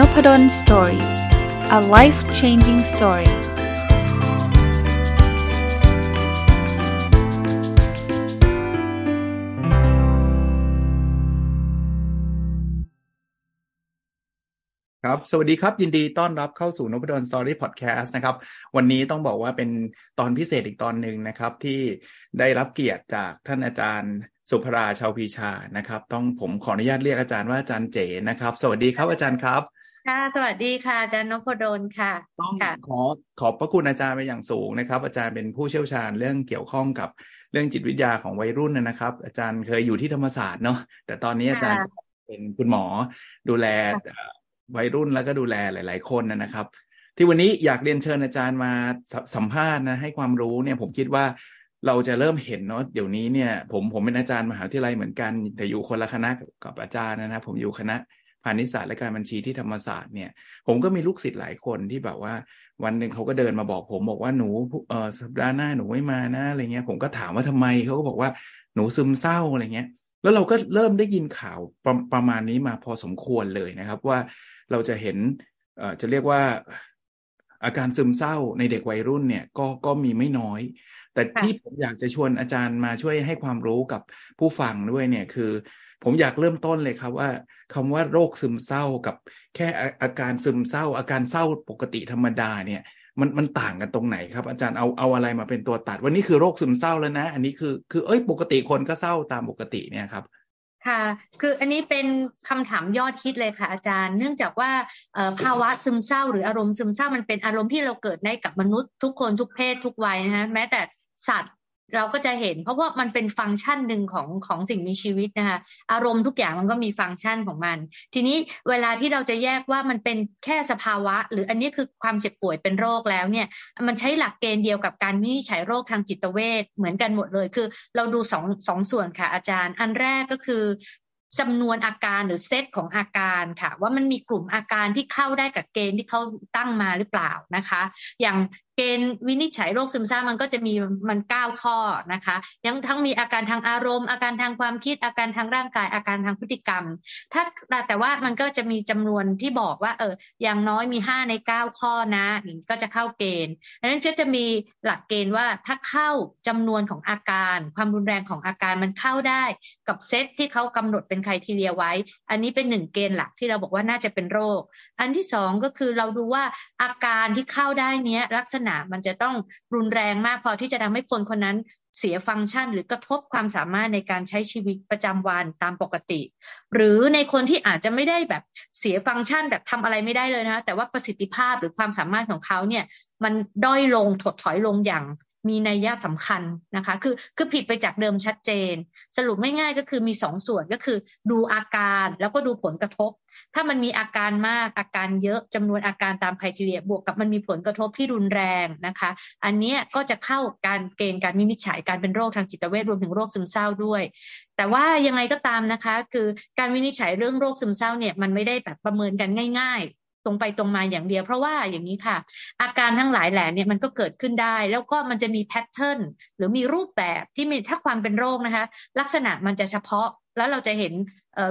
นพด ล story a life changing story ครับสวัสดีครับ ยินดีต้อนรับเข้าสู่นพดล story podcast นะครับ วันนี้ต้องบอกว่าเป็นตอนพิเศษอีกตอนหนึ่งนะครับ ที่ได้รับเกียรติจากท่านอาจารย์สุภราชาวพีชานะครับ ต้องผมขออนุญาตเรียกอาจารย์ว่าอาจารย์เจนะครับ สวัสดีครับอาจารย์ครับ ค่ะ สวัสดีค่ะ อาจารย์นพดลค่ะ ต้องขอขอบพระคุณอาจารย์ไปอย่างสูงนะครับ อาจารย์เป็นผู้เชี่ยวชาญเรื่องเกี่ยวข้องกับเรื่องจิตวิทยาของวัยรุ่นนะครับ อาจารย์เคยอยู่ที่ธรรมศาสตร์เนาะแต่ตอนนี้อาจารย์เป็นคุณหมอดูแลวัยรุ่นแล้วก็ดูแลหลาย ๆ คนนะครับ ที่วันนี้อยากเรียนเชิญอาจารย์มาสัมภาษณ์นะให้ความรู้เนี่ยผมคิดว่าเราจะเริ่มเห็นเนาะเดี๋ยวนี้เนี่ย ผมผมเป็นอาจารย์มหาวิทยาลัยเหมือนกัน แต่อยู่คนละคณะกับอาจารย์นะผมอยู่คณะ พาณิชยศาสตร์และการบัญชีที่ธรรมศาสตร์เนี่ย ผมก็มีลูกศิษย์หลายคนที่แบบว่า วันหนึ่งเขาก็เดินมาบอกผมบอกว่าหนูเออสัปดาห์หน้าหนูไม่มานะอะไรเงี้ย ผมก็ถามว่าทำไมเขาก็บอกว่าหนูซึมเศร้าอะไรเงี้ย แล้วเราก็เริ่มได้ยินข่าวประประมาณนี้มาพอสมควรเลยนะครับ ว่าเราจะเห็นเอ่อจะเรียกว่าอาการซึมเศร้าในเด็กวัยรุ่นเนี่ยก็ก็มีไม่น้อย แต่ที่ผมอยากจะชวนอาจารย์มาช่วยให้ความรู้กับผู้ฟังด้วยเนี่ยคือ ผมอยากเริ่มต้นเลยครับว่าคำว่าโรคซึมเศร้ากับแค่อาการซึมเศร้า อาการเศร้าปกติธรรมดาเนี่ยมันมันต่างกันตรงไหนครับ อาจารย์เอาเอาอะไรมาเป็นตัวตัดวันนี้คือโรคซึมเศร้าแล้วนะ อันนี้คือคือเอ้ยปกติคนก็เศร้าตามปกติเนี่ยครับค่ะ คืออันนี้เป็นคำถามยอดฮิตเลยค่ะอาจารย์ เนื่องจากว่าภาวะซึมเศร้า หรืออารมณ์ซึมเศร้ามันเป็นอารมณ์ที่เราเกิดได้กับมนุษย์ทุกคนทุกเพศทุกวัยนะฮะแม้แต่สัตว์ เราก็จะเห็น เพราะว่ามันเป็นฟังก์ชันหนึ่งของของสิ่งมีชีวิตนะคะอารมณ์ทุกอย่างมันก็มีฟังก์ชันของมัน ทีนี้เวลาที่เราจะแยกว่ามันเป็นแค่สภาวะ หรืออันนี้คือความเจ็บป่วยเป็นโรคแล้วเนี่ย มันใช้หลักเกณฑ์เดียวกับการวินิจฉัยโรคทางจิตเวชเหมือนกันหมดเลยคือ เราดูสองสองส่วนค่ะอาจารย์ อันแรกก็คือจำนวนอาการหรือเซตของอาการค่ะ ว่ามันมีกลุ่มอาการที่เข้าได้กับเกณฑ์ที่เขาตั้งมาหรือเปล่านะคะ อย่าง เกณฑ์วินิจฉัยโรคซึมเศร้ามันก็จะมีมันเก้าข้อนะคะยังทั้งมีอาการทางอารมณ์ อาการทางความคิดอาการทางร่างกายอาการทางพฤติกรรม ถ้าแต่ว่ามันก็จะมีจำนวนที่บอกว่า เอออย่างน้อยมีห้าในเก้าข้อนะก็จะเข้าเกณฑ์ดังนั้นก็จะมีหลักเกณฑ์ว่าถ้าเข้าจำนวนของอาการ ความรุนแรงของอาการมันเข้าได้ กับเซตที่เขากำหนดเป็นใครทีเรียไว้ อันนี้เป็นหนึ่งเกณฑ์หลักที่เราบอกว่าน่าจะเป็นโรค อันที่สองก็คือเราดูว่าอาการที่เข้าได้เนี้ยลักษณะมันจะต้องรุนแรงมากพอที่จะทำให้คนคนนั้นเสียฟังก์ชัน หรือกระทบความสามารถในการใช้ชีวิตประจำวันตามปกติ หรือในคนที่อาจจะไม่ได้แบบเสียฟังก์ชันแบบทำอะไรไม่ได้เลยนะแต่ว่าประสิทธิภาพหรือความสามารถของเขาเนี่ยมันด้อยลงถดถอยลงอย่าง มีนัยยะสำคัญนะคะ คือคือผิดไปจากเดิมชัดเจน สรุปง่ายๆก็คือมีสองส่วนก็คือ ดูอาการแล้วก็ดูผลกระทบ ถ้ามันมีอาการมากอาการเยอะจำนวนอาการตามครทีเรียบวกกับมันมีผลกระทบที่รุนแรงนะคะ อันนี้ก็จะเข้าการเกณฑ์การวินิจฉัยการเป็นโรคทางจิตเวชรวมถึงโรคซึมเศร้าด้วย แต่ว่ายังไงก็ตามนะคะ คือการวินิจฉัยเรื่องโรคซึมเศร้าเนี่ยมันไม่ได้แบบประเมินกันง่าย ตรงไปตรงมาอย่างเดียว เพราะว่าอย่างนี้ค่ะ อาการทั้งหลายแหล่เนี่ยมันก็เกิดขึ้นได้ แล้วก็มันจะมีแพทเทิร์นหรือมีรูปแบบที่มีถ้าความเป็นโรคนะคะ ลักษณะมันจะเฉพาะแล้วเราจะเห็น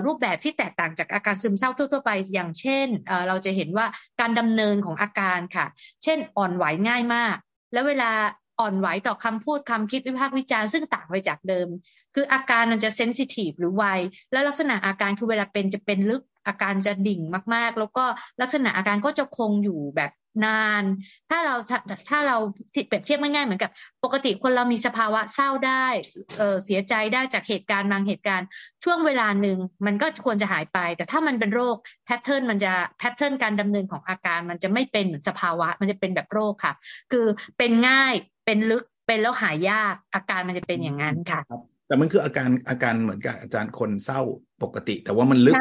รูปแบบที่แตกต่างจากอาการซึมเศร้าทั่ว ๆ ไป อย่างเช่น เราจะเห็นว่าการดำเนินของอาการค่ะ เช่นอ่อนไหวง่ายมาก แล้วเวลาอ่อนไหวต่อคำพูดคำคิดวิพากษ์วิจารณ์ซึ่งต่างไปจากเดิม คืออาการมันจะเซนซิทีฟหรือไว แล้วลักษณะอาการคือเวลาเป็นจะเป็นลึก อาการจะดิ่งมากๆ แล้วก็ลักษณะอาการก็จะคงอยู่แบบนาน ถ้าเราถ้าเราเปรียบเทียบง่ายๆเหมือนกับ ปกติคนเรามีสภาวะเศร้าได้เสียใจได้จากเหตุการณ์บางเหตุการณ์ ช่วงเวลาหนึ่งมันก็ควรจะหายไป แต่ถ้ามันเป็นโรค pattern มันจะ pattern การดำเนินของอาการ มันจะไม่เป็นเหมือนสภาวะ มันจะเป็นแบบโรคค่ะ คือเป็นง่ายเป็นลึกเป็นแล้วหายยากอาการมันจะเป็นอย่างนั้นค่ะ แต่มันคืออาการอาการเหมือนกับอาจารย์คนเศร้าปกติ แต่ว่ามันลึก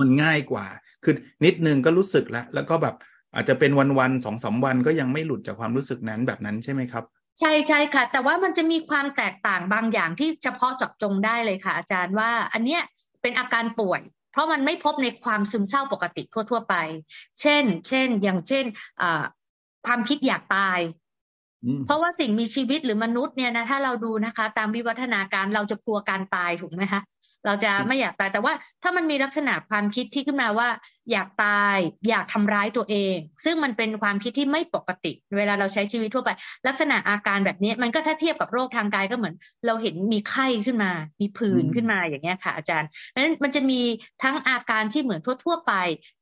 มันง่ายกว่า คือนิดนึงก็รู้สึกแล้ว แล้วก็แบบอาจจะเป็นวันวันสองสาวันก็ยังไม่หลุดจากความรู้สึกนั้นแบบนั้นใช่ไหมครับใช่ใช่ค่ะ แต่ว่ามันจะมีความแตกต่างบางอย่างที่เฉพาะเจาะจงได้เลยค่ะ อาจารย์ว่า อันเนี้ยเป็นอาการป่วย เพราะมันไม่พบในความซึมเศร้าปกติทั่ว ๆ ไป เช่น เช่น อย่างเช่นความคิดอยากตาย เพราะว่าสิ่งมีชีวิตหรือมนุษย์เนี่ยนะถ้าเราดูนะคะ ตามวิวัฒนาการเราจะกลัวการตายถูกไหมคะเราจะไม่อยากตายแต่ว่าถ้ามันมีลักษณะความคิดที่ขึ้นมาว่าอยากตาย อยากทำร้ายตัวเอง ซึ่งมันเป็นความคิดที่ไม่ปกติ เวลาเราใช้ชีวิตทั่วไป ลักษณะอาการแบบนี้มันก็ถ้าเทียบกับโรคทางกายก็เหมือน เราเห็นมีไข้ขึ้นมา มีผื่นขึ้นมาอย่างเงี้ยค่ะอาจารย์เพราะฉะนั้นมันจะมีทั้งอาการที่เหมือนทั่วๆไป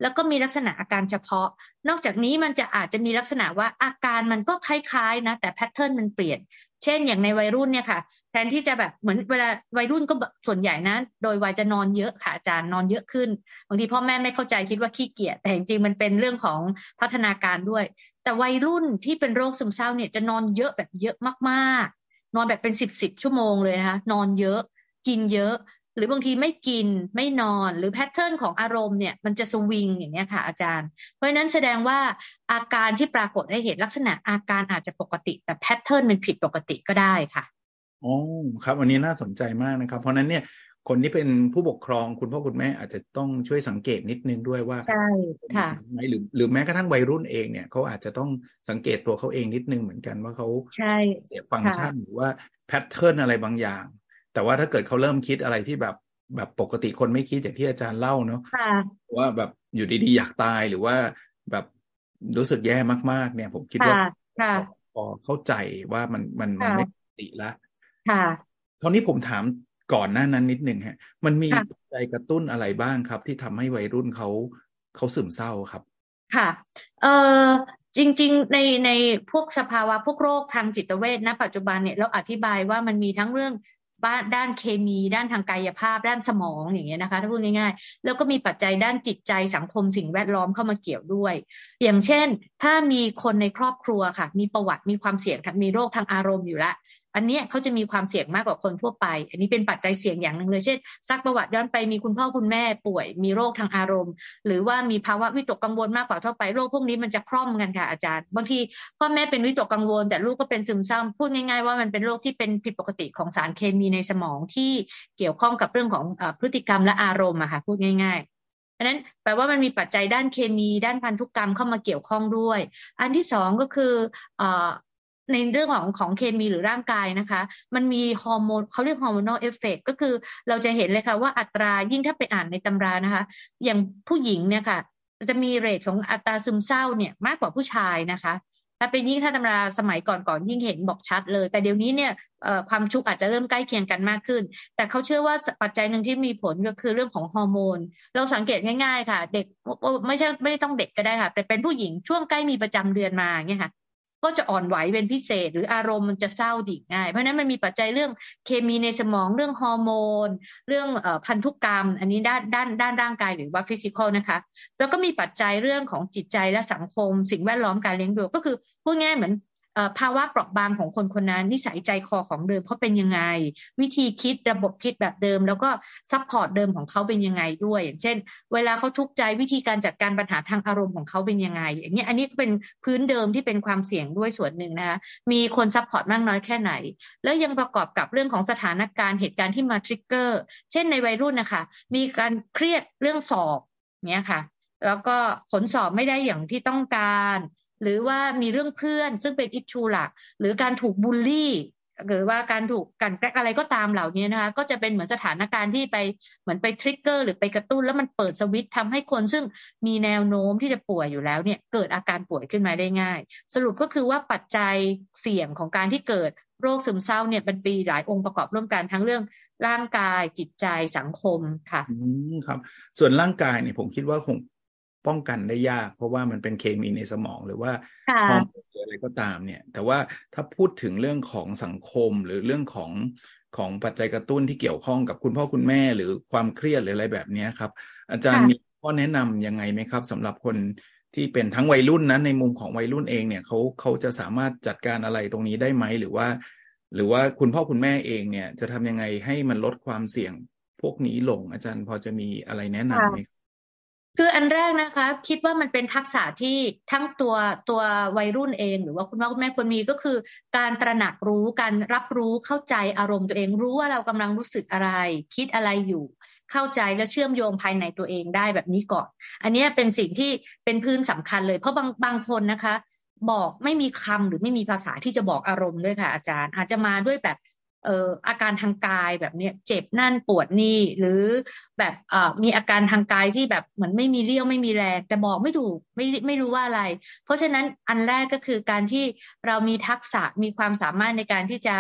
แล้วก็มีลักษณะอาการเฉพาะ นอกจากนี้มันจะอาจจะมีลักษณะว่าอาการมันก็คล้ายๆนะแต่แพทเทิร์นมันเปลี่ยนเช่นอย่างในวัยรุ่นเนี่ยค่ะ แทนที่จะแบบเหมือนเวลาวัยรุ่นก็ส่วนใหญ่นะ โดยวัยจะนอนเยอะค่ะอาจารย์นอนเยอะขึ้นบางทีพ่อแม่ไม่เข้าใจคิดว่าขี้เกียจแต่จริงๆมันเป็นเรื่องของพัฒนาการด้วย แต่วัยรุ่นที่เป็นโรคซึมเศร้าเนี่ยจะนอนเยอะแบบเยอะมากๆ นอนแบบเป็นสิบสิบชั่วโมงเลยนะคะนอนเยอะกินเยอะ หรือบางทีไม่กินไม่นอนหรือแพทเทิร์นของอารมณ์เนี่ยมันจะสวิงอย่างนี้ค่ะอาจารย์ เพราะฉะนั้นแสดงว่าอาการที่ปรากฏให้เห็นลักษณะอาการอาจจะปกติ แต่แพทเทิร์นมันผิดปกติก็ได้ค่ะอ๋อครับ วันนี้น่าสนใจมากนะครับ เพราะนั้นเนี่ย คนที่เป็นผู้ปกครองคุณพ่อคุณแม่อาจจะต้องช่วยสังเกตนิดนึงด้วยว่าใช่ค่ะไหมหรือหรือแม้กระทั่งวัยรุ่นเองเนี่ยเขาอาจจะต้องสังเกตตัวเขาเองนิดนึงเหมือนกันว่าเขาใช่เสียฟังก์ชันหรือว่าแพทเทิร์นอะไรบางอย่าง แต่ว่าถ้าเกิดเขาเริ่มคิดอะไรที่แบบแบบปกติคนไม่คิดอย่างที่อาจารย์เล่าเนาะว่าแบบอยู่ดีๆอยากตายหรือว่าแบบรู้สึกแย่มากๆ เนี่ย ผมคิดว่าพอเข้าใจว่ามันมันมันไม่ปกติละค่ะคราวนี้ผมถาม ก่อนหน้านั้นนิดหนึ่งฮะ มันมีปัจจัยกระตุ้นอะไรบ้างครับ ที่ทำให้วัยรุ่นเขาเขาซึมเศร้าครับ ค่ะ เอ่อจริง ๆ ในในพวกสภาวะพวกโรคทางจิตเวชณปัจจุบันเนี่ยเราอธิบายว่ามันมีทั้งเรื่องด้านเคมีด้านทางกายภาพ ด้านสมองอย่างเงี้ยนะคะถ้าพูดง่ายๆ แล้วก็มีปัจจัยด้านจิตใจสังคมสิ่งแวดล้อมเข้ามาเกี่ยวด้วย อย่างเช่น ถ้ามีคนในครอบครัวค่ะ มีประวัติมีความเสี่ยงมีโรคทางอารมณ์อยู่แล้ว อันนี้เขาจะมีความเสี่ยงมากกว่าคนทั่วไป อันนี้เป็นปัจจัยเสี่ยงอย่างหนึ่งเลยเช่นซักประวัติย้อนไปมีคุณพ่อคุณแม่ป่วย มีโรคทางอารมณ์ หรือว่ามีภาวะวิตกกังวลมากกว่าทั่วไปโรคพวกนี้มันจะคร่อมกันค่ะอาจารย์ บางทีพ่อแม่เป็นวิตกกังวล แต่ลูกก็เป็นซึมเศร้าพูดง่ายๆว่ามันเป็นโรคที่เป็นผิดปกติของสารเคมีในสมองที่เกี่ยวข้องกับเรื่องของพฤติกรรมและอารมณ์อะค่ะพูดง่ายๆเพราะนั้นแปลว่ามันมีปัจจัยด้านเคมี ด้านพันธุกรรมเข้ามาเกี่ยวข้องด้วย อันที่สองก็คือ ในเรื่องของของเคมีหรือร่างกายนะคะ มันมีฮอร์โมนเขาเรียก hormonal effect ก็คือเราจะเห็นเลยค่ะว่าอัตรายิ่งถ้าไปอ่านในตำรานะคะ อย่างผู้หญิงเนี่ยค่ะจะมีเรทของอัตราซึมเศร้าเนี่ยมากกว่าผู้ชายนะคะถ้าเป็นยิ่งถ้าตำราสมัยก่อนๆยิ่งเห็นบอกชัดเลย แต่เดี๋ยวนี้เนี่ยความชุกอาจจะเริ่มใกล้เคียงกันมากขึ้น แต่เขาเชื่อว่าปัจจัยหนึ่งที่มีผลก็คือเรื่องของฮอร์โมน เราสังเกตง่าย ๆ ค่ะ เด็กไม่ใช่ไม่ต้องเด็กก็ได้ค่ะ แต่เป็นผู้หญิงช่วงใกล้มีประจำเดือนมาเนี่ยค่ะ ก็จะอ่อนไหวเป็นพิเศษ หรืออารมณ์มันจะเศร้าดิ่งง่าย เพราะนั้นมันมีปัจจัยเรื่องเคมีในสมองเรื่องฮอร์โมน เรื่องพันธุกรรม อันนี้ด้านด้านด้านร่างกายหรือว่า physical นะคะ แล้วก็มีปัจจัยเรื่องของจิตใจและสังคม สิ่งแวดล้อมการเลี้ยงดูก็คือพูดง่ายเหมือน ภาวะเปราะบางของคนคนนั้น นิสัยใจคอของเดิมเขาเป็นยังไง วิธีคิดระบบคิดแบบเดิม แล้วก็ support เดิมของเขาเป็นยังไงด้วย อย่างเช่น เวลาเขาทุกข์ใจวิธีการจัดการปัญหาทางอารมณ์ของเขาเป็นยังไง อย่างเงี้ยอันนี้เป็นพื้นเดิมที่เป็นความเสี่ยงด้วยส่วนหนึ่งนะคะมีคน support มากน้อยแค่ไหน แล้วยังประกอบกับเรื่องของสถานการณ์เหตุการณ์ที่มา trigger เช่นในวัยรุ่นนะคะมีการเครียดเรื่องสอบเนี้ยค่ะแล้วก็ผลสอบไม่ได้อย่างที่ต้องการ หรือว่ามีเรื่องเพื่อนซึ่งเป็น issue หลัก หรือการถูกบูลลี่หรือว่าการถูกกลั่นแกล้งอะไรก็ตามเหล่านี้นะคะก็จะเป็นเหมือนสถานการณ์ที่ไปเหมือนไป trigger หรือไปกระตุ้น แล้วมันเปิดสวิตช์ทำให้คนซึ่งมีแนวโน้มที่จะป่วยอยู่แล้วเนี่ยเกิดอาการป่วยขึ้นมาได้ง่าย สรุปก็คือว่าปัจจัยเสี่ยงของการที่เกิดโรคซึมเศร้าเนี่ยมันปีหลายองค์ประกอบร่วมกันทั้งเรื่องร่างกายจิตใจสังคมค่ะอืมครับ ส่วนร่างกายเนี่ยผมคิดว่าคง ป้องกันได้ยาก เพราะว่ามันเป็นเคมีในสมองหรือว่าฮอร์โมนอะไรก็ตามเนี่ย แต่ว่าถ้าพูดถึงเรื่องของสังคมหรือเรื่องของของปัจจัยกระตุ้นที่เกี่ยวข้องกับคุณพ่อคุณแม่หรือความเครียดหรืออะไรแบบนี้ครับ อาจารย์มีข้อแนะนํำยังไงไหมครับสำหรับคนที่เป็นทั้งวัยรุ่นนั้นในมุมของวัยรุ่นเองเนี่ยเขาเขาจะสามารถจัดการอะไรตรงนี้ได้ไหมหรือว่า หรือว่าคุณพ่อคุณแม่เองเนี่ย จะทำยังไงให้มันลดความเสี่ยงพวกนี้ลงอาจารย์พอจะมีอะไรแนะนำไหมคื คืออันแรกนะคะ คิดว่ามันเป็นทักษะที่ทั้งตัวตัววัยรุ่นเอง หรือว่าคุณพ่อคุณแม่ควรมีก็คือ การตระหนักรู้การรับรู้เข้าใจอารมณ์ตัวเอง รู้ว่าเรากำลังรู้สึกอะไร คิดอะไรอยู่ เข้าใจและเชื่อมโยงภายในตัวเองได้แบบนี้ก่อน อันนี้เป็นสิ่งที่เป็นพื้นสำคัญเลย เพราะบางบางคนนะคะ บอกไม่มีคำหรือไม่มีภาษาที่จะบอกอารมณ์ด้วยค่ะอาจารย์ อาจจะมาด้วยแบบ เอ่ออาการทางกายแบบเนี้ยเจ็บนั่นปวดนี่หรือแบบเอ่อมีอาการทางกายที่แบบเหมือนไม่มีเรี่ยวไม่มีแรงแต่บอกไม่ถูกไม่ไม่รู้ว่าอะไร เพราะฉะนั้นอันแรกก็คือการที่เรามีทักษะมีความสามารถในการที่จะ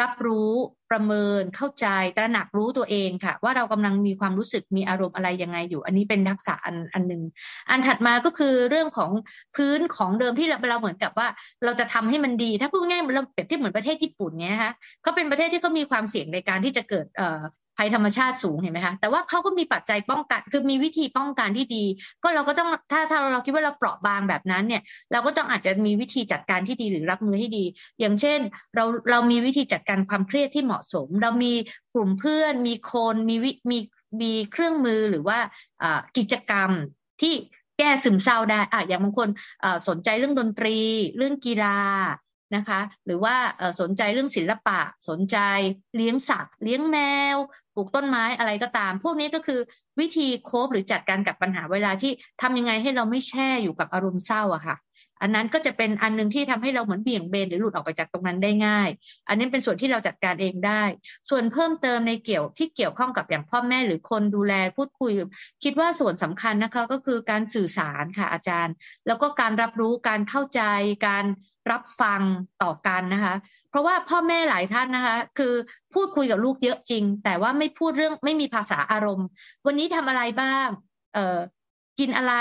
รับรู้ประเมินเข้าใจตระหนักรู้ตัวเองค่ะ ว่าเรากำลังมีความรู้สึกมีอารมณ์อะไรยังไงอยู่ อันนี้เป็นทักษะอันอันหนึ่งอันถัดมาก็คือเรื่องของพื้นของเดิมที่เราเหมือนกับว่า เราจะทำให้มันดี ถ้าพูดง่ายเราเปรียบเทียบเหมือนประเทศญี่ปุ่นเนี้ยนะคะเขาเป็นประเทศที่เขามีความเสี่ยงในการที่จะเกิดเอ่อ ภัยธรรมชาติสูงเห็นไหมคะแต่ว่าเขาก็มีปัจจัยป้องกัน คือมีวิธีป้องกันที่ดี ก็เราก็ต้องถ้าถ้าเราคิดว่าเราเปราะบางแบบนั้นเนี่ย เราก็ต้องอาจจะมีวิธีจัดการที่ดีหรือรับมือที่ดี อย่างเช่น เราเรามีวิธีจัดการความเครียดที่เหมาะสม เรามีกลุ่มเพื่อน มีคนมีวิมีมีเครื่องมือหรือว่ากิจกรรมที่แก้ซึมเศร้าได้อะอย่างบางคนสนใจเรื่องดนตรี เรื่องกีฬา นะคะ หรือว่าสนใจเรื่องศิลปะ สนใจเลี้ยงสัตว์ เลี้ยงแมว ปลูกต้นไม้อะไรก็ตาม พวกนี้ก็คือวิธีโคบหรือจัดการกับปัญหาเวลาที่ทำยังไงให้เราไม่แช่อยู่กับอารมณ์เศร้าอะค่ะ อันนั้นก็จะเป็นอันนึงที่ทำให้เราเหมือนเบี่ยงเบนหรือหลุดออกไปจากตรงนั้นได้ง่าย อันนี้เป็นส่วนที่เราจัดการเองได้ ส่วนเพิ่มเติมในเกี่ยวที่เกี่ยวข้องกับอย่างพ่อแม่หรือคนดูแลพูดคุย คิดว่าส่วนสำคัญนะคะก็คือการสื่อสารค่ะอาจารย์ แล้วก็การรับรู้การเข้าใจการรับฟังต่อกันนะคะ เพราะว่าพ่อแม่หลายท่านนะคะ คือพูดคุยกับลูกเยอะจริง แต่ว่าไม่พูดเรื่องไม่มีภาษาอารมณ์ วันนี้ทำอะไรบ้าง เออกินอะไร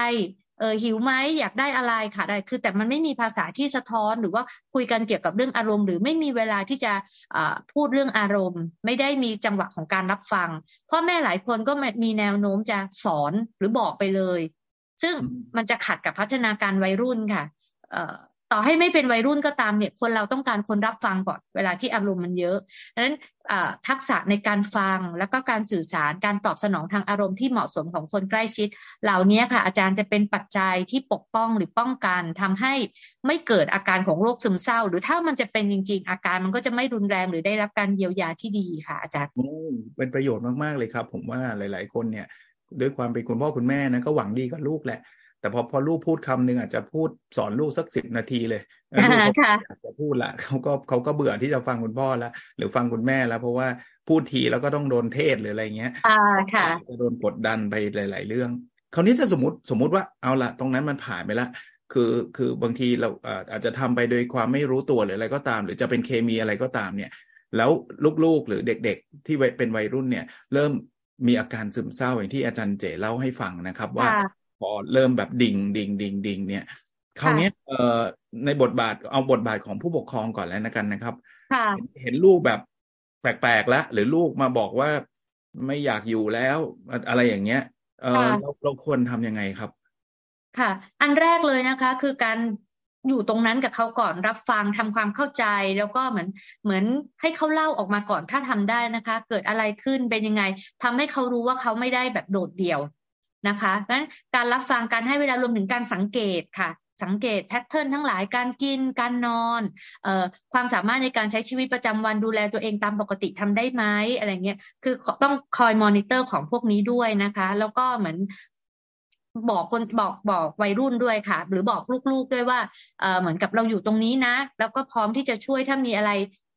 เออหิวไหมอยากได้อะไรค่ะได้คือ แต่มันไม่มีภาษาที่สะท้อนหรือว่าคุยกันเกี่ยวกับเรื่องอารมณ์ หรือไม่มีเวลาที่จะพูดเรื่องอารมณ์ ไม่ได้มีจังหวะของการรับฟังพ่อแม่หลายคนก็มีแนวโน้มจะสอนหรือบอกไปเลย ซึ่งมันจะขัดกับพัฒนาการวัยรุ่นค่ะ ต่อให้ไม่เป็นวัยรุ่นก็ตามเนี่ย คนเราต้องการคนรับฟังก่อนเวลาที่อารมณ์มันเยอะดังนั้นทักษะในการฟังแล้วก็การสื่อสารการตอบสนองทางอารมณ์ที่เหมาะสมของคนใกล้ชิด เหล่านี้ค่ะ อาจารย์จะเป็นปัจจัยที่ปกป้องหรือป้องกันทำให้ไม่เกิดอาการของโรคซึมเศร้า หรือถ้ามันจะเป็นจริง ๆ อาการมันก็จะไม่รุนแรงหรือได้รับการเยียวยาที่ดีค่ะ อาจารย์เป็นประโยชน์มากๆเลยครับ ผมว่าหลาย ๆ คนเนี่ยด้วยความเป็นคุณพ่อคุณแม่นะก็หวังดีกับลูกแหละ แต่พอพอลูกพูดคำหนึ่งอาจจะพูดสอนลูกสักสิบนาทีเลยลูกเขาจะพูดละเขาก็เขาก็เบื่อที่จะฟังคุณพ่อแล้วหรือฟังคุณแม่แล้ว เพราะว่าพูดทีแล้วก็ต้องโดนเทศหรืออะไรเงี้ยอ่าค่ะจะโดนกดดันไปหลาย ๆ เรื่อง คราวนี้ถ้าสมมติสมมุติว่าเอาละตรงนั้นมันผ่านไปละคือคือบางทีเราอาจจะทำไปโดยความไม่รู้ตัวหรืออะไรก็ตาม หรือจะเป็นเคมีอะไรก็ตามเนี่ย แล้วลูกๆหรือเด็กๆ ที่เป็นวัยรุ่นเนี่ย เริ่มมีอาการซึมเศร้าอย่างที่อาจารย์เจเล่าให้ฟังนะครับ ว่า พอเริ่มแบบดิ่งดิ่งดิ่งดิ่งเนี่ยคราวนี้เอ่อในบทบาทเอาบทบาทของผู้ปกครองก่อนแล้วนะกันนะครับเห็นลูกแบบแปลกๆแล้วหรือลูกมาบอกว่าไม่อยากอยู่แล้ว อะไรอย่างเงี้ย เออเราเราควรทำยังไงครับ ค่ะ อันแรกเลยนะคะ คือการอยู่ตรงนั้นกับเขาก่อนรับฟังทำความเข้าใจแล้วก็เหมือนเหมือนให้เขาเล่าออกมาก่อนถ้าทำได้นะคะ เกิดอะไรขึ้นเป็นยังไงทำให้เขารู้ว่าเขาไม่ได้แบบโดดเดี่ยว นะคะเพราะฉะนั้นการรับฟังการให้เวลารวมถึงการสังเกตค่ะ สังเกตแพทเทิร์นทั้งหลายการกินการนอนเออความสามารถในการใช้ชีวิตประจำวันดูแลตัวเองตามปกติทำได้ไหมอะไรเงี้ยคือต้องคอยมอนิเตอร์ของพวกนี้ด้วยนะคะ แล้วก็เหมือนบอกคนบอกบอกวัยรุ่นด้วยค่ะ หรือบอกลูกๆด้วยว่าเออเหมือนกับเราอยู่ตรงนี้นะ แล้วก็พร้อมที่จะช่วยถ้ามีอะไร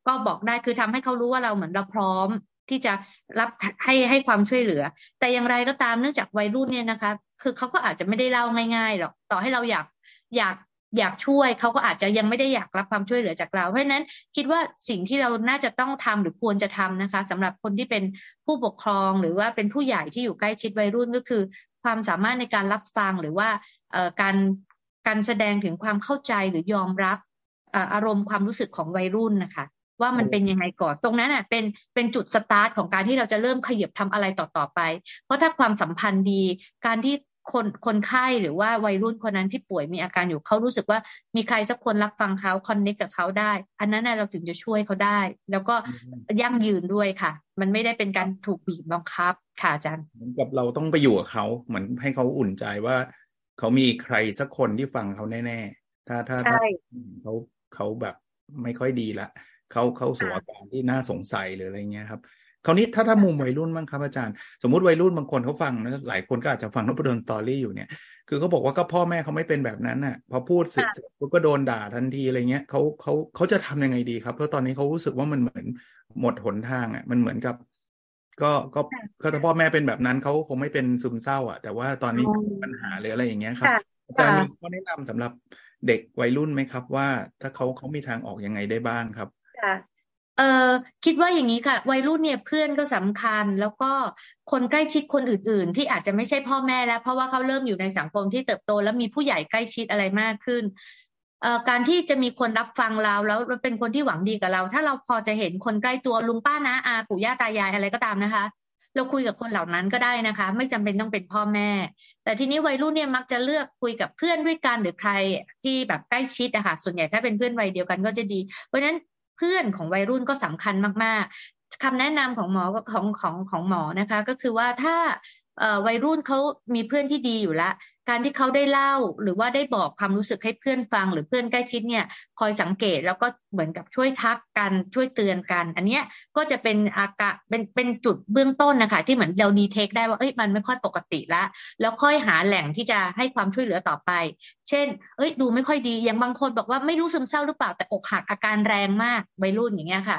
ก็บอกได้คือทำให้เขารู้ว่าเราเหมือนเราพร้อม ที่จะรับให้ให้ความช่วยเหลือ แต่อย่างไรก็ตามเนื่องจากวัยรุ่นเนี่ยนะคะ คือเขาก็อาจจะไม่ได้เล่าง่ายๆหรอกต่อให้เราอยากอยากอยากช่วยเขาก็อาจจะยังไม่ได้อยากรับความช่วยเหลือจากเรา เพราะฉะนั้นคิดว่าสิ่งที่เราน่าจะต้องทำหรือควรจะทำนะคะสำหรับคนที่เป็นผู้ปกครองหรือว่าเป็นผู้ใหญ่ที่อยู่ใกล้ชิดวัยรุ่นก็คือ ความสามารถในการรับฟังหรือว่าการการแสดงถึงความเข้าใจหรือยอมรับอารมณ์ความรู้สึกของวัยรุ่นนะคะ ว่ามันเป็นยังไงก่อนตรงนั้นอะเป็นเป็นจุดสตาร์ทของการที่เราจะเริ่มขยับทำอะไรต่อต่อไป เพราะถ้าความสัมพันธ์ดีการที่คนคนไข้หรือว่าวัยรุ่นคนนั้นที่ป่วยมีอาการอยู่เขารู้สึกว่ามีใครสักคนรับฟังเขาคอนเนคกับเขาได้ อันนั้นเราถึงจะช่วยเขาได้ แล้วก็ยั่งยืนด้วยค่ะ มันไม่ได้เป็นการถูกบีบบังคับค่ะอาจารย์เหมือนกับเราต้องไปอยู่กับเขาเหมือนให้เขาอุ่นใจว่าเขามีใครสักคนที่ฟังเขาแน่ ๆ ถ้าถ้าเขาเขาแบบไม่ค่อยดีละ เข้าเข้าสู่อาการที่น่าสงสัยหรืออะไรเงี้ยครับคราวนี้ถ้าถ้ามุมวัยรุ่นบ้างครับอาจารย์ สมมติวัยรุ่นบางคนเขาฟังนะหลายคนก็อาจจะฟังนพดลสตอรี่อยู่เนี่ย คือเขาบอกว่าก็พ่อแม่เขาไม่เป็นแบบนั้นน่ะ พอพูดเสร็จก็โดนด่าทันทีอะไรเงี้ยเขาเขาเขาจะทำยังไงดีครับเพราะตอนนี้เขารู้สึกว่ามันเหมือนหมดหนทางอะมันเหมือนกับก็ก็ก็ถ้าพ่อแม่เป็นแบบนั้นเขาคงไม่เป็นซึมเศร้า อะ แต่ว่าตอนนี้ปัญหาหรืออะไรอย่างเงี้ยครับอาจารย์มีข้อแนะนำสำหรับเด็กวัยรุ่นไหมครับ ว่าถ้าเขาเขามีทางออกยังไงได้บ้างครับ ค่ะเออคิดว่าอย่างนี้ค่ะ วัยรุ่นเนี่ยเพื่อนก็สำคัญ แล้วก็คนใกล้ชิดคนอื่น ๆ ที่อาจจะไม่ใช่พ่อแม่แล้ว เพราะว่าเขาเริ่มอยู่ในสังคมที่เติบโต แล้วมีผู้ใหญ่ใกล้ชิดอะไรมากขึ้นเอ่อการที่จะมีคนรับฟังเราแล้วเป็นคนที่หวังดีกับเรา ถ้าเราพอจะเห็นคนใกล้ตัวลุงป้านะอาปู่ย่าตายายอะไรก็ตามนะคะ เราคุยกับคนเหล่านั้นก็ได้นะคะ ไม่จำเป็นต้องเป็นพ่อแม่ แต่ทีนี้วัยรุ่นเนี่ยมักจะเลือกคุยกับเพื่อนด้วยกันหรือใครที่แบบใกล้ชิดอะค่ะส่วนใหญ่ถ้าเป็นเพื่อนวัยเดียวกันก็จะดี เพราะฉะนั้น เพื่อนของวัยรุ่นก็สำคัญมาก ๆคำแนะนำของหมอของของของหมอนะคะ ก็คือว่าถ้าวัยรุ่นเขามีเพื่อนที่ดีอยู่แล้ว การที่เขาได้เล่าหรือว่าได้บอกความรู้สึกให้เพื่อนฟัง หรือเพื่อนใกล้ชิดเนี่ย คอยสังเกตแล้วก็เหมือนกับช่วยทักกันช่วยเตือนกัน อันเนี้ยก็จะเป็นอาการเป็นเป็นจุดเบื้องต้นนะคะ ที่เหมือนเราดีเทคได้ว่าเอ้ยมันไม่ค่อยปกติละแล้วค่อยหาแหล่งที่จะให้ความช่วยเหลือต่อไป เช่น เอ้ย ดูไม่ค่อยดีอย่างบางคนบอกว่าไม่รู้ซึมเศร้าหรือเปล่าแต่อกหักอาการแรงมากวัยรุ่นอย่างเงี้ยค่ะ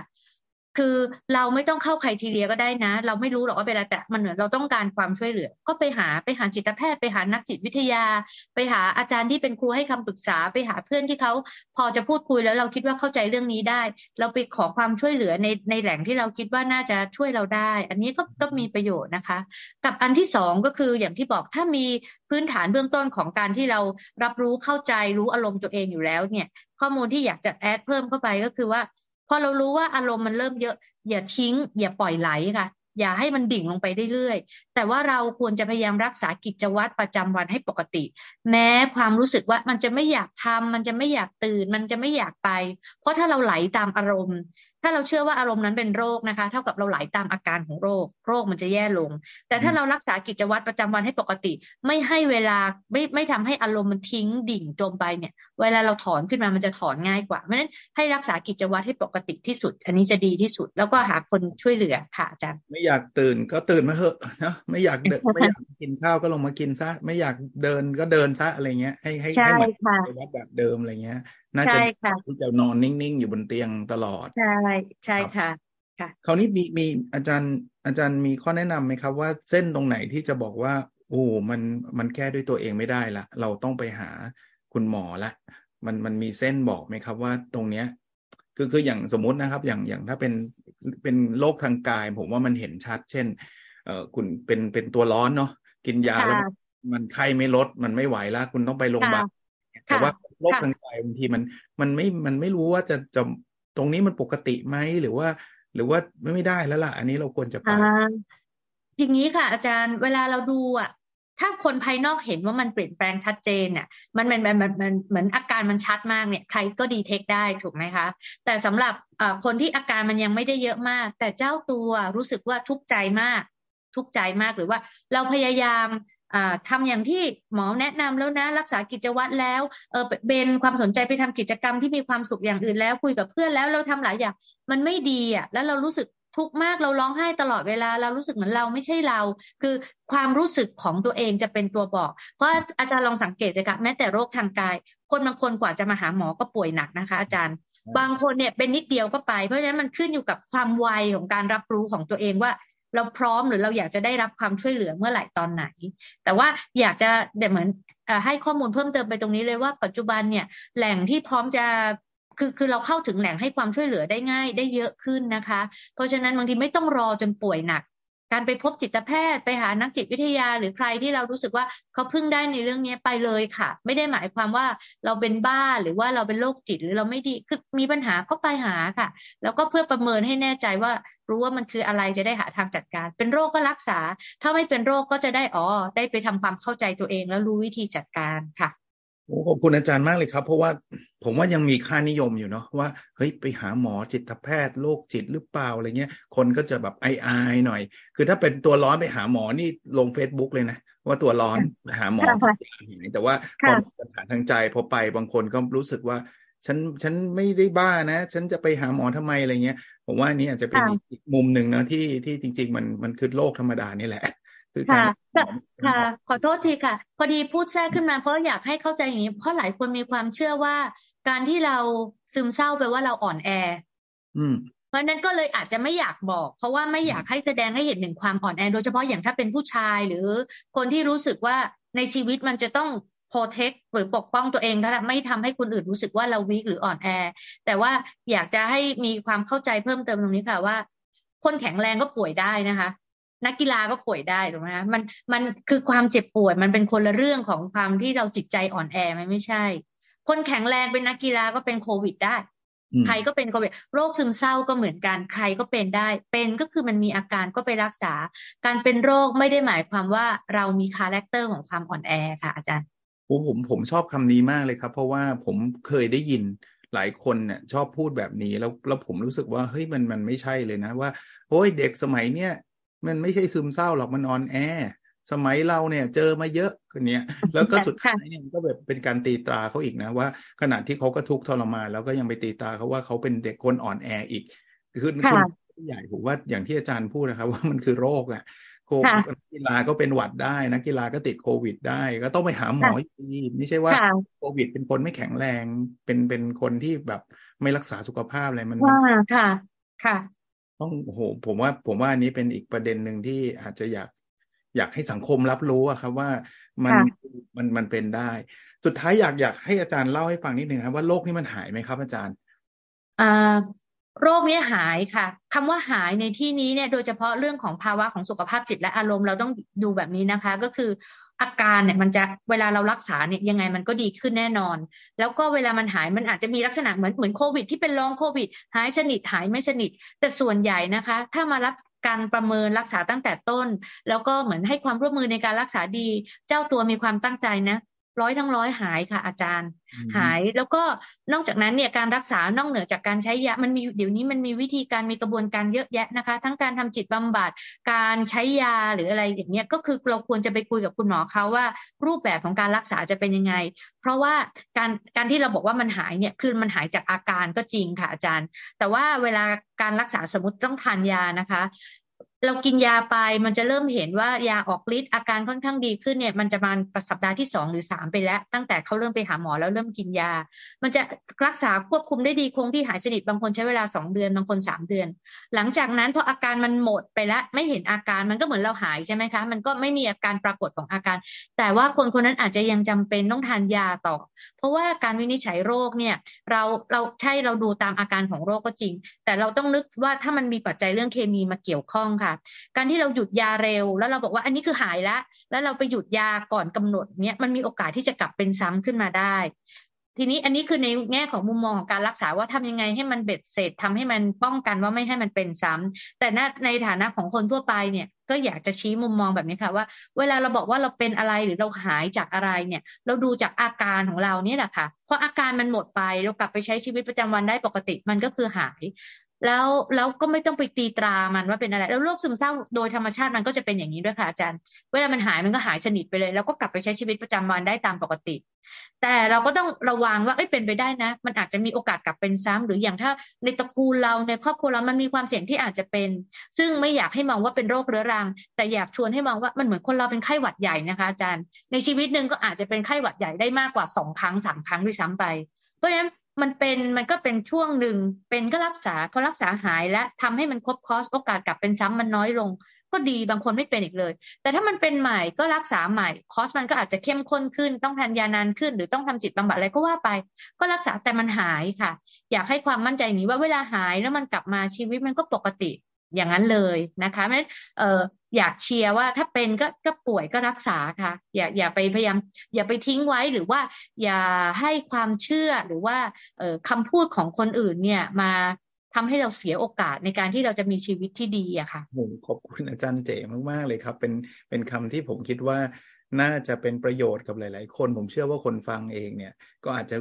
คือเราไม่ต้องเข้าใครทีเดียก็ได้นะ เราไม่รู้หรอกว่าเป็นอะไรแต่มันเหมือนเราต้องการความช่วยเหลือ ก็ไปหาไปหาจิตแพทย์ไปหานักจิตวิทยา ไปหาอาจารย์ที่เป็นครูให้คำปรึกษาไปหาเพื่อนที่เขาพอจะพูดคุยแล้วเราคิดว่าเข้าใจเรื่องนี้ได้ เราไปขอความช่วยเหลือในในแหล่งที่เราคิดว่าน่าจะช่วยเราได้ อันนี้ก็ก็มีประโยชน์นะคะ กับอันที่สองก็คืออย่างที่บอกถ้ามีพื้นฐานเบื้องต้นของการที่เรารับรู้เข้าใจรู้อารมณ์ตัวเองอยู่แล้วเนี่ย ข้อมูลที่อยากจะแอดเพิ่มเข้าไปก็คือว่า พอเรารู้ว่าอารมณ์มันเริ่มเยอะ อย่าทิ้ง อย่าปล่อยไหลค่ะ อย่าให้มันดิ่งลงไปเรื่อยๆแต่ว่าเราควรจะพยายามรักษากิจวัตรประจำวันให้ปกติ แม้ความรู้สึกว่ามันจะไม่อยากทำมันจะไม่อยากตื่น มันจะไม่อยากไป เพราะถ้าเราไหลตามอารมณ์ ถ้าเราเชื่อว่าอารมณ์นั้นเป็นโรคนะคะ เท่ากับเราไหลาตามอาการของโรค โรคมันจะแย่ลง แต่ถ้าเรารักษากิจวัตรประจำวันให้ปกติ ไม่ให้เวลาไม่ไม่ทำให้อารมณ์มันทิ้งดิ่งจมไปเนี่ย เวลาเราถอนขึ้นมามันจะถอนง่ายกว่าเพราะฉะนั้นให้รักษากิจวัตรให้ปกติที่สุด อันนี้จะดีที่สุด แล้วก็หาคนช่วยเหลือค่ะอาจารย์ไม่อยากตื่นก็ตื่นมาเถอะนะไม่อยากเดินไม่อยากกินข้าวก็ลงมากินซะไม่อยากเดินก็เดินซะอะไรเงี้ยให้ให้ให้เหมือนแบบเดิมอะไรเงี้ย น่าจะที่จะนอนนิ่งๆ อยู่บนเตียงตลอด ใช่ ใช่ค่ะ ค่ะ คราวนี้มีมีอาจารย์ อาจารย์มีข้อแนะนํำไหมครับว่าเส้นตรงไหนที่จะบอกว่า โอ้มันมันแก้ด้วยตัวเองไม่ได้ละเราต้องไปหาคุณหมอละ มันมันมีเส้นบอกไหมครับว่าตรงเนี้ย คือคืออย่างสมมุตินะครับ อย่างอย่างถ้าเป็นเป็นโรคทางกาย ผมว่ามันเห็นชัด เช่น เอ่อคุณเป็นเป็นตัวร้อนเนาะกินยาแล้วมันไข้ไม่ลดมันไม่ไหวแล้วคุณต้องไปโรงพยาบาลแต่ว่า โรคทางกายบางทีมันมันไม่มันไม่รู้ว่าจะจะตรงนี้มันปกติไหมหรือว่า หรือว่าไม่ไม่ได้แล้วล่ะ อันนี้เราควรจะไปอย่างนี้ค่ะ อาจารย์เวลาเราดูอะ ถ้าคนภายนอกเห็นว่ามันเปลี่ยนแปลงชัดเจนเนี่ยมันมันมันมันเหมือนอาการมันชัดมากเนี่ย ใครก็ดีเทคได้ถูกไหมคะ แต่สำหรับคนที่อาการมันยังไม่ได้เยอะมาก แต่เจ้าตัวรู้สึกว่าทุกข์ใจมาก ทุกข์ใจมากหรือว่า เราพยายาม ทำอย่างที่หมอแนะนำแล้วนะ รักษากิจวัตรแล้วเออเบนความสนใจไปทำกิจกรรมที่มีความสุขอย่างอื่นแล้ว คุยกับเพื่อนแล้วเราทำหลายอย่างมันไม่ดีอะแล้วเรารู้สึกทุกข์มากเราร้องไห้ตลอดเวลาเรารู้สึกเหมือนเราไม่ใช่เรา คือความรู้สึกของตัวเองจะเป็นตัวบอก เพราะอาจารย์ลองสังเกตสิคะแม้แต่โรคทางกาย คนบางคนกว่าจะมาหาหมอก็ป่วยหนักนะคะ อาจารย์ บางคนเนี่ยเป็นนิดเดียวก็ไป เพราะฉะนั้นมันขึ้นอยู่กับความไวของการรับรู้ของตัวเองว่า เราพร้อมหรือเราอยากจะได้รับความช่วยเหลือเมื่อไหร่ตอนไหน แต่ว่าอยากจะเดี๋ยวเหมือนให้ข้อมูลเพิ่มเติมไปตรงนี้เลยว่าปัจจุบันเนี่ยแหล่งที่พร้อมจะคือคือเราเข้าถึงแหล่งให้ความช่วยเหลือได้ง่ายได้เยอะขึ้นนะคะ เพราะฉะนั้นบางทีไม่ต้องรอจนป่วยหนัก การไปพบจิตแพทย์ ไปหานักจิตวิทยาหรือใครที่เรารู้สึกว่าเขาพึ่งได้ในเรื่องนี้ไปเลยค่ะ ไม่ได้หมายความว่าเราเป็นบ้าหรือว่าเราเป็นโรคจิตหรือเราไม่ดีคือมีปัญหาก็ไปหาค่ะ แล้วก็เพื่อประเมินให้แน่ใจว่ารู้ว่ามันคืออะไรจะได้หาทางจัดการ เป็นโรคก็รักษา ถ้าไม่เป็นโรคก็จะได้อ๋อได้ไปทำความเข้าใจตัวเอง แล้วรู้วิธีจัดการค่ะ ขอบคุณอาจารย์มากเลยครับ เพราะว่าผมว่ายังมีค่านิยมอยู่เนาะว่าเฮ้ยไปหาหมอจิตแพทย์โรคจิตหรือเปล่าอะไรเงี้ย คนก็จะแบบไอไอหน่อย คือถ้าเป็นตัวร้อนไปหาหมอนี่ลงเฟซบุ๊กเลยนะว่าตัวร้อนไปหาหมอแต่ว่าพอปัญหาทางใจพอไปบางคนก็รู้สึกว่า ฉันฉันไม่ได้บ้านะ ฉันจะไปหาหมอทำไมอะไรเงี้ย ผมว่านี่อาจจะเป็นอีกมุมหนึ่งนะที่ที่จริง ๆ มันมันคือโลกธรรมดานี่แหละ ค่ะค่ะ ขอโทษทีค่ะ พอดีพูดแทรกขึ้นมาเพราะอยากให้เข้าใจอย่างนี้ เพราะหลายคนมีความเชื่อว่า การที่เราซึมเศร้าแปลว่าเราอ่อนแอ อืมราะฉะนั้นก็เลยอาจจะไม่อยากบอก เพราะว่าไม่อยากให้แสดงให้เห็นถึงความอ่อนแอ โดยเฉพาะอย่างถ้าเป็นผู้ชายหรือคนที่รู้สึกว่าในชีวิตมันจะต้องโปรเทคหรือปกป้องตัวเองถ้าไม่ทำให้คนอื่นรู้สึกว่าเราวิกหรืออ่อนแอ แต่ว่าอยากจะให้มีความเข้าใจเพิ่มเติมตรงนี้ค่ะว่า คนแข็งแรงก็ป่วยได้นะคะ นักกีฬาก็ป่วยได้ถูกไหมคะมันมันคือความเจ็บป่วย มันเป็นคนละเรื่องของความที่เราจิตใจอ่อนแอมันไม่ใช่ คนแข็งแรงเป็นนักกีฬาก็เป็นโควิดได้ ใครก็เป็นโควิดโรคซึมเศร้าก็เหมือนกันใครก็เป็นได้ เป็นก็คือมันมีอาการก็ไปรักษา การเป็นโรคไม่ได้หมายความว่าเรามี character ของความอ่อนแอค่ะ อาจารย์โอ้ผมผมชอบคำนี้มากเลยครับ เพราะว่าผมเคยได้ยินหลายคนเนี่ยชอบพูดแบบนี้แล้วแล้วผมรู้สึกว่าเฮ้ยมันมันไม่ใช่เลยนะว่าโอ้ยเด็กสมัยเนี้ย มันไม่ใช่ซึมเศร้าหรอกมันอ่อนแอสมัยเราเนี่ยเจอมาเยอะคนเนี้ยแล้วก็สุดท้ายเนี่ยก็แบบเป็นการตีตราเขาอีกนะว่าขณะที่เขาก็ทุกข์ทรมานแล้วก็ยังไปตีตราเขาว่าเขาเป็นเด็กคนอ่อนแออีกคือคุณใหญ่ผมว่าอย่างที่อาจารย์พูดนะครับ ว่ามันคือโรคอะโคนักกีฬาก็เป็นหวัดได้นักกีฬาก็ติดโควิดได้ ก็ต้องไปหาหมอดีไม่ใช่ว่าโควิดเป็นคนไม่แข็งแรงเป็นเป็นคนที่แบบไม่รักษาสุขภาพอะไรมันค่ะค่ะ ต้องโอ้โหผมว่าผมว่าอันนี้เป็นอีกประเด็นหนึ่งที่อาจจะอยากอยากให้สังคมรับรู้อะครับว่ามันมันมันเป็นได้ สุดท้ายอยากอยากให้อาจารย์เล่าให้ฟังนิดหนึ่งครับว่าโรคนี้มันหายไหมครับอาจารย์อ่าโรคนี้หายค่ะคำว่าหายในที่นี้เนี่ยโดยเฉพาะเรื่องของภาวะของสุขภาพจิตและอารมณ์เราต้องดูแบบนี้นะคะ ก็คือ อาการเนี่ยมันจะเวลาเรารักษาเนี่ยยังไงมันก็ดีขึ้นแน่นอน แล้วก็เวลามันหายมันอาจจะมีลักษณะเหมือนเหมือนโควิด ที่เป็นลองโควิด หายสนิทหายไม่สนิท แต่ส่วนใหญ่นะคะ ถ้ามารับการประเมินรักษาตั้งแต่ต้น แล้วก็เหมือนให้ความร่วมมือในการรักษาดี เจ้าตัวมีความตั้งใจนะ ร้อยทั้งร้อยหายค่ะ อาจารย์ หายแล้วก็นอกจากนั้นเนี่ยการรักษานอกเหนือจากการใช้ยา มันมีเดี๋ยวนี้มันมีวิธีการมีกระบวนการเยอะแยะนะคะ ทั้งการทำจิตบำบัดการใช้ยาหรืออะไรอย่างเงี้ยก็คือเราควรจะไปคุยกับคุณหมอเขาว่า รูปแบบของการรักษาจะเป็นยังไง เพราะว่าการการที่เราบอกว่ามันหายเนี่ยคือมันหายจากอาการก็จริงค่ะอาจารย์ แต่ว่าเวลาการรักษาสมมติต้องทานยานะคะ เรากินยาไปมันจะเริ่มเห็นว่ายาออกฤทธิ์อาการค่อนข้างดีขึ้นเนี่ย มันจะมาสัปดาห์ที่สองหรือสามไปแล้ว ตั้งแต่เขาเริ่มไปหาหมอแล้วเริ่มกินยา มันจะรักษาควบคุมได้ดีคงที่หายสนิทบางคนใช้เวลาสองเดือนบางคนสามเดือน หลังจากนั้นพออาการมันหมดไปแล้วไม่เห็นอาการมันก็เหมือนเราหายใช่ไหมคะ มันก็ไม่มีอาการปรากฏของอาการ แต่ว่าคนคนนั้นอาจจะยังจำเป็นต้องทานยาต่อ เพราะว่าการวินิจฉัยโรคเนี่ย เราเราใช่เราดูตามอาการของโรคก็จริง แต่เราต้องนึกว่าถ้ามันมีปัจจัยเรื่องเคมีมาเกี่ยวข้องค่ะการที่เราหยุดยาเร็ว แล้วเราบอกว่าอันนี้คือหายแล้ว แล้วเราไปหยุดยาก่อนกำหนดเนี้ยมันมีโอกาสที่จะกลับเป็นซ้ำขึ้นมาได้ ทีนี้อันนี้คือในแง่ของมุมมองของการรักษาว่าทำยังไงให้มันเบ็ดเสร็จทำให้มันป้องกันว่าไม่ให้มันเป็นซ้ำแต่ในฐานะของคนทั่วไปเนี่ยก็อยากจะชี้มุมมองแบบนี้ค่ะว่า เวลาเราบอกว่าเราเป็นอะไรหรือเราหายจากอะไรเนี่ย เราดูจากอาการของเราเนี่ยแหละค่ะพออาการมันหมดไปเรากลับไปใช้ชีวิตประจำวันได้ปกติมันก็คือหาย แล้วแล้วก็ไม่ต้องไปตีตรามันว่าเป็นอะไร แล้วโรคซึมเศร้าโดยธรรมชาติมันก็จะเป็นอย่างนี้ด้วยค่ะอาจารย์ เวลามันหายมันก็หายสนิทไปเลย แล้วก็กลับไปใช้ชีวิตประจำวันได้ตามปกติ แต่เราก็ต้องระวังว่าเอ้ยเป็นไปได้นะ มันอาจจะมีโอกาสกลับเป็นซ้ำหรืออย่างถ้าในตระกูลเราในครอบครัวเรามันมีความเสี่ยงที่อาจจะเป็น ซึ่งไม่อยากให้มองว่าเป็นโรคเรื้อรัง แต่อยากชวนให้มองว่ามันเหมือนคนเราเป็นไข้หวัดใหญ่นะคะอาจารย์ ในชีวิตหนึ่งก็อาจจะเป็นไข้หวัดใหญ่ได้มากกว่าสองครั้งสามครั้งด้วยซ้ำไป เพราะฉะนั้น มันเป็นมันก็เป็นช่วงหนึ่งเป็นก็รักษาพอรักษาหายและทำให้มันครบคอสโอกาสกลับเป็นซ้ำมันน้อยลง ก็ดีบางคนไม่เป็นอีกเลย แต่ถ้ามันเป็นใหม่ก็รักษาใหม่คอสมันก็อาจจะเข้มข้นขึ้น ต้องทานยานานขึ้น หรือต้องทำจิตบำบัดอะไรก็ว่าไป ก็รักษาแต่มันหายค่ะ อยากให้ความมั่นใจนี้ว่าเวลาหายแล้วมันกลับมาชีวิตมันก็ปกติ อย่างนั้นเลยนะคะเพราะฉะนั้นเอออยากเชียร์ว่าถ้าเป็นก็ก็ป่วยก็รักษาค่ะ อย่าอย่าไปพยายาม อย่าไปทิ้งไว้หรือว่า อย่าให้ความเชื่อหรือว่าเออคำพูดของคนอื่นเนี่ยมาทำให้เราเสียโอกาสในการที่เราจะมีชีวิตที่ดีอะค่ะโอ้ขอบคุณอาจารย์เจ๋มากๆเลยครับ เป็นเป็นคำที่ผมคิดว่าน่าจะเป็นประโยชน์กับหลาย ๆ คน ผมเชื่อว่าคนฟังเองเนี่ย ก็อาจจะ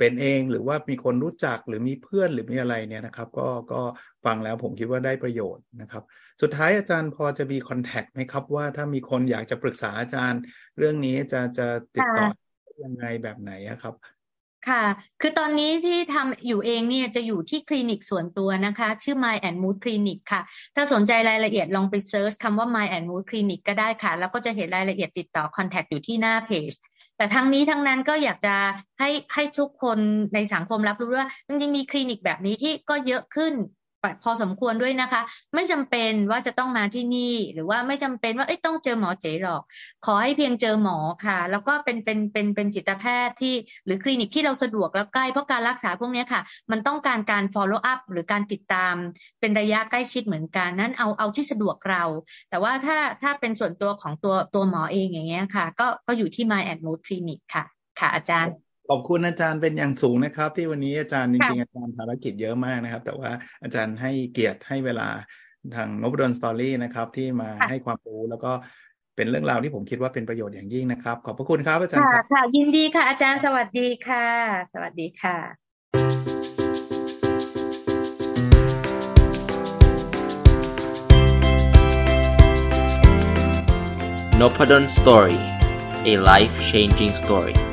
เป็นเองหรือว่ามีคนรู้จักหรือมีเพื่อนหรือมีอะไรเนี่ยนะครับ ก็ก็ฟังแล้วผมคิดว่าได้ประโยชน์นะครับ สุดท้ายอาจารย์พอจะมีคอนแทคไหมครับว่าถ้ามีคนอยากจะปรึกษาอาจารย์ เรื่องนี้จะจะติดต่อยังไงแบบไหนครับค่ะ คือตอนนี้ที่ทำอยู่เองเนี่ยจะอยู่ที่คลินิกส่วนตัวนะคะ ชื่อ My and Mood Clinic ค่ะ ถ้าสนใจรายละเอียดลองไป search คำว่า Mind and Mood Clinic ก็ได้ค่ะ แล้วก็จะเห็นรายละเอียดติดต่อ contact อยู่ที่หน้าเพจ แต่ทั้งนี้ทั้งนั้นก็อยากจะให้ให้ทุกคนในสังคมรับรู้ว่าจริงๆมีคลินิกแบบนี้ที่ก็เยอะขึ้น พอสมควรด้วยนะคะ ไม่จำเป็นว่าจะต้องมาที่นี่ หรือว่าไม่จำเป็นว่าเอ้ต้องเจอหมอเจ๋หรอก ขอให้เพียงเจอหมอค่ะ แล้วก็เป็นเป็นเป็นเป็นจิตแพทย์ที่หรือคลินิกที่เราสะดวกแล้วใกล้เพราะการรักษาพวกนี้ค่ะ มันต้องการการ follow up หรือการติดตามเป็นระยะใกล้ชิดเหมือนกันนั้นเอาเอาที่สะดวกเรา แต่ว่าถ้าถ้าเป็นส่วนตัวของตัวตัวหมอเองอย่างเงี้ยค่ะ ก็ก็อยู่ที่ My and Mood Clinic ค่ะ ค่ะอาจารย์ ขอบคุณอาจารย์เป็นอย่างสูงนะครับ ที่วันนี้อาจารย์จริงๆ อาจารย์ภารกิจเยอะมากนะครับ แต่ว่าอาจารย์ให้เกียรติให้เวลาทางนบดลสตอรี่นะครับ ที่มาให้ความรู้แล้วก็เป็นเรื่องราวที่ผมคิดว่าเป็นประโยชน์อย่างยิ่งนะครับ ขอบพระคุณครับอาจารย์ค่ะค่ะ ยินดีค่ะ อาจารย์สวัสดีค่ะ สวัสดีค่ะ n o p a d o n Story a life changing story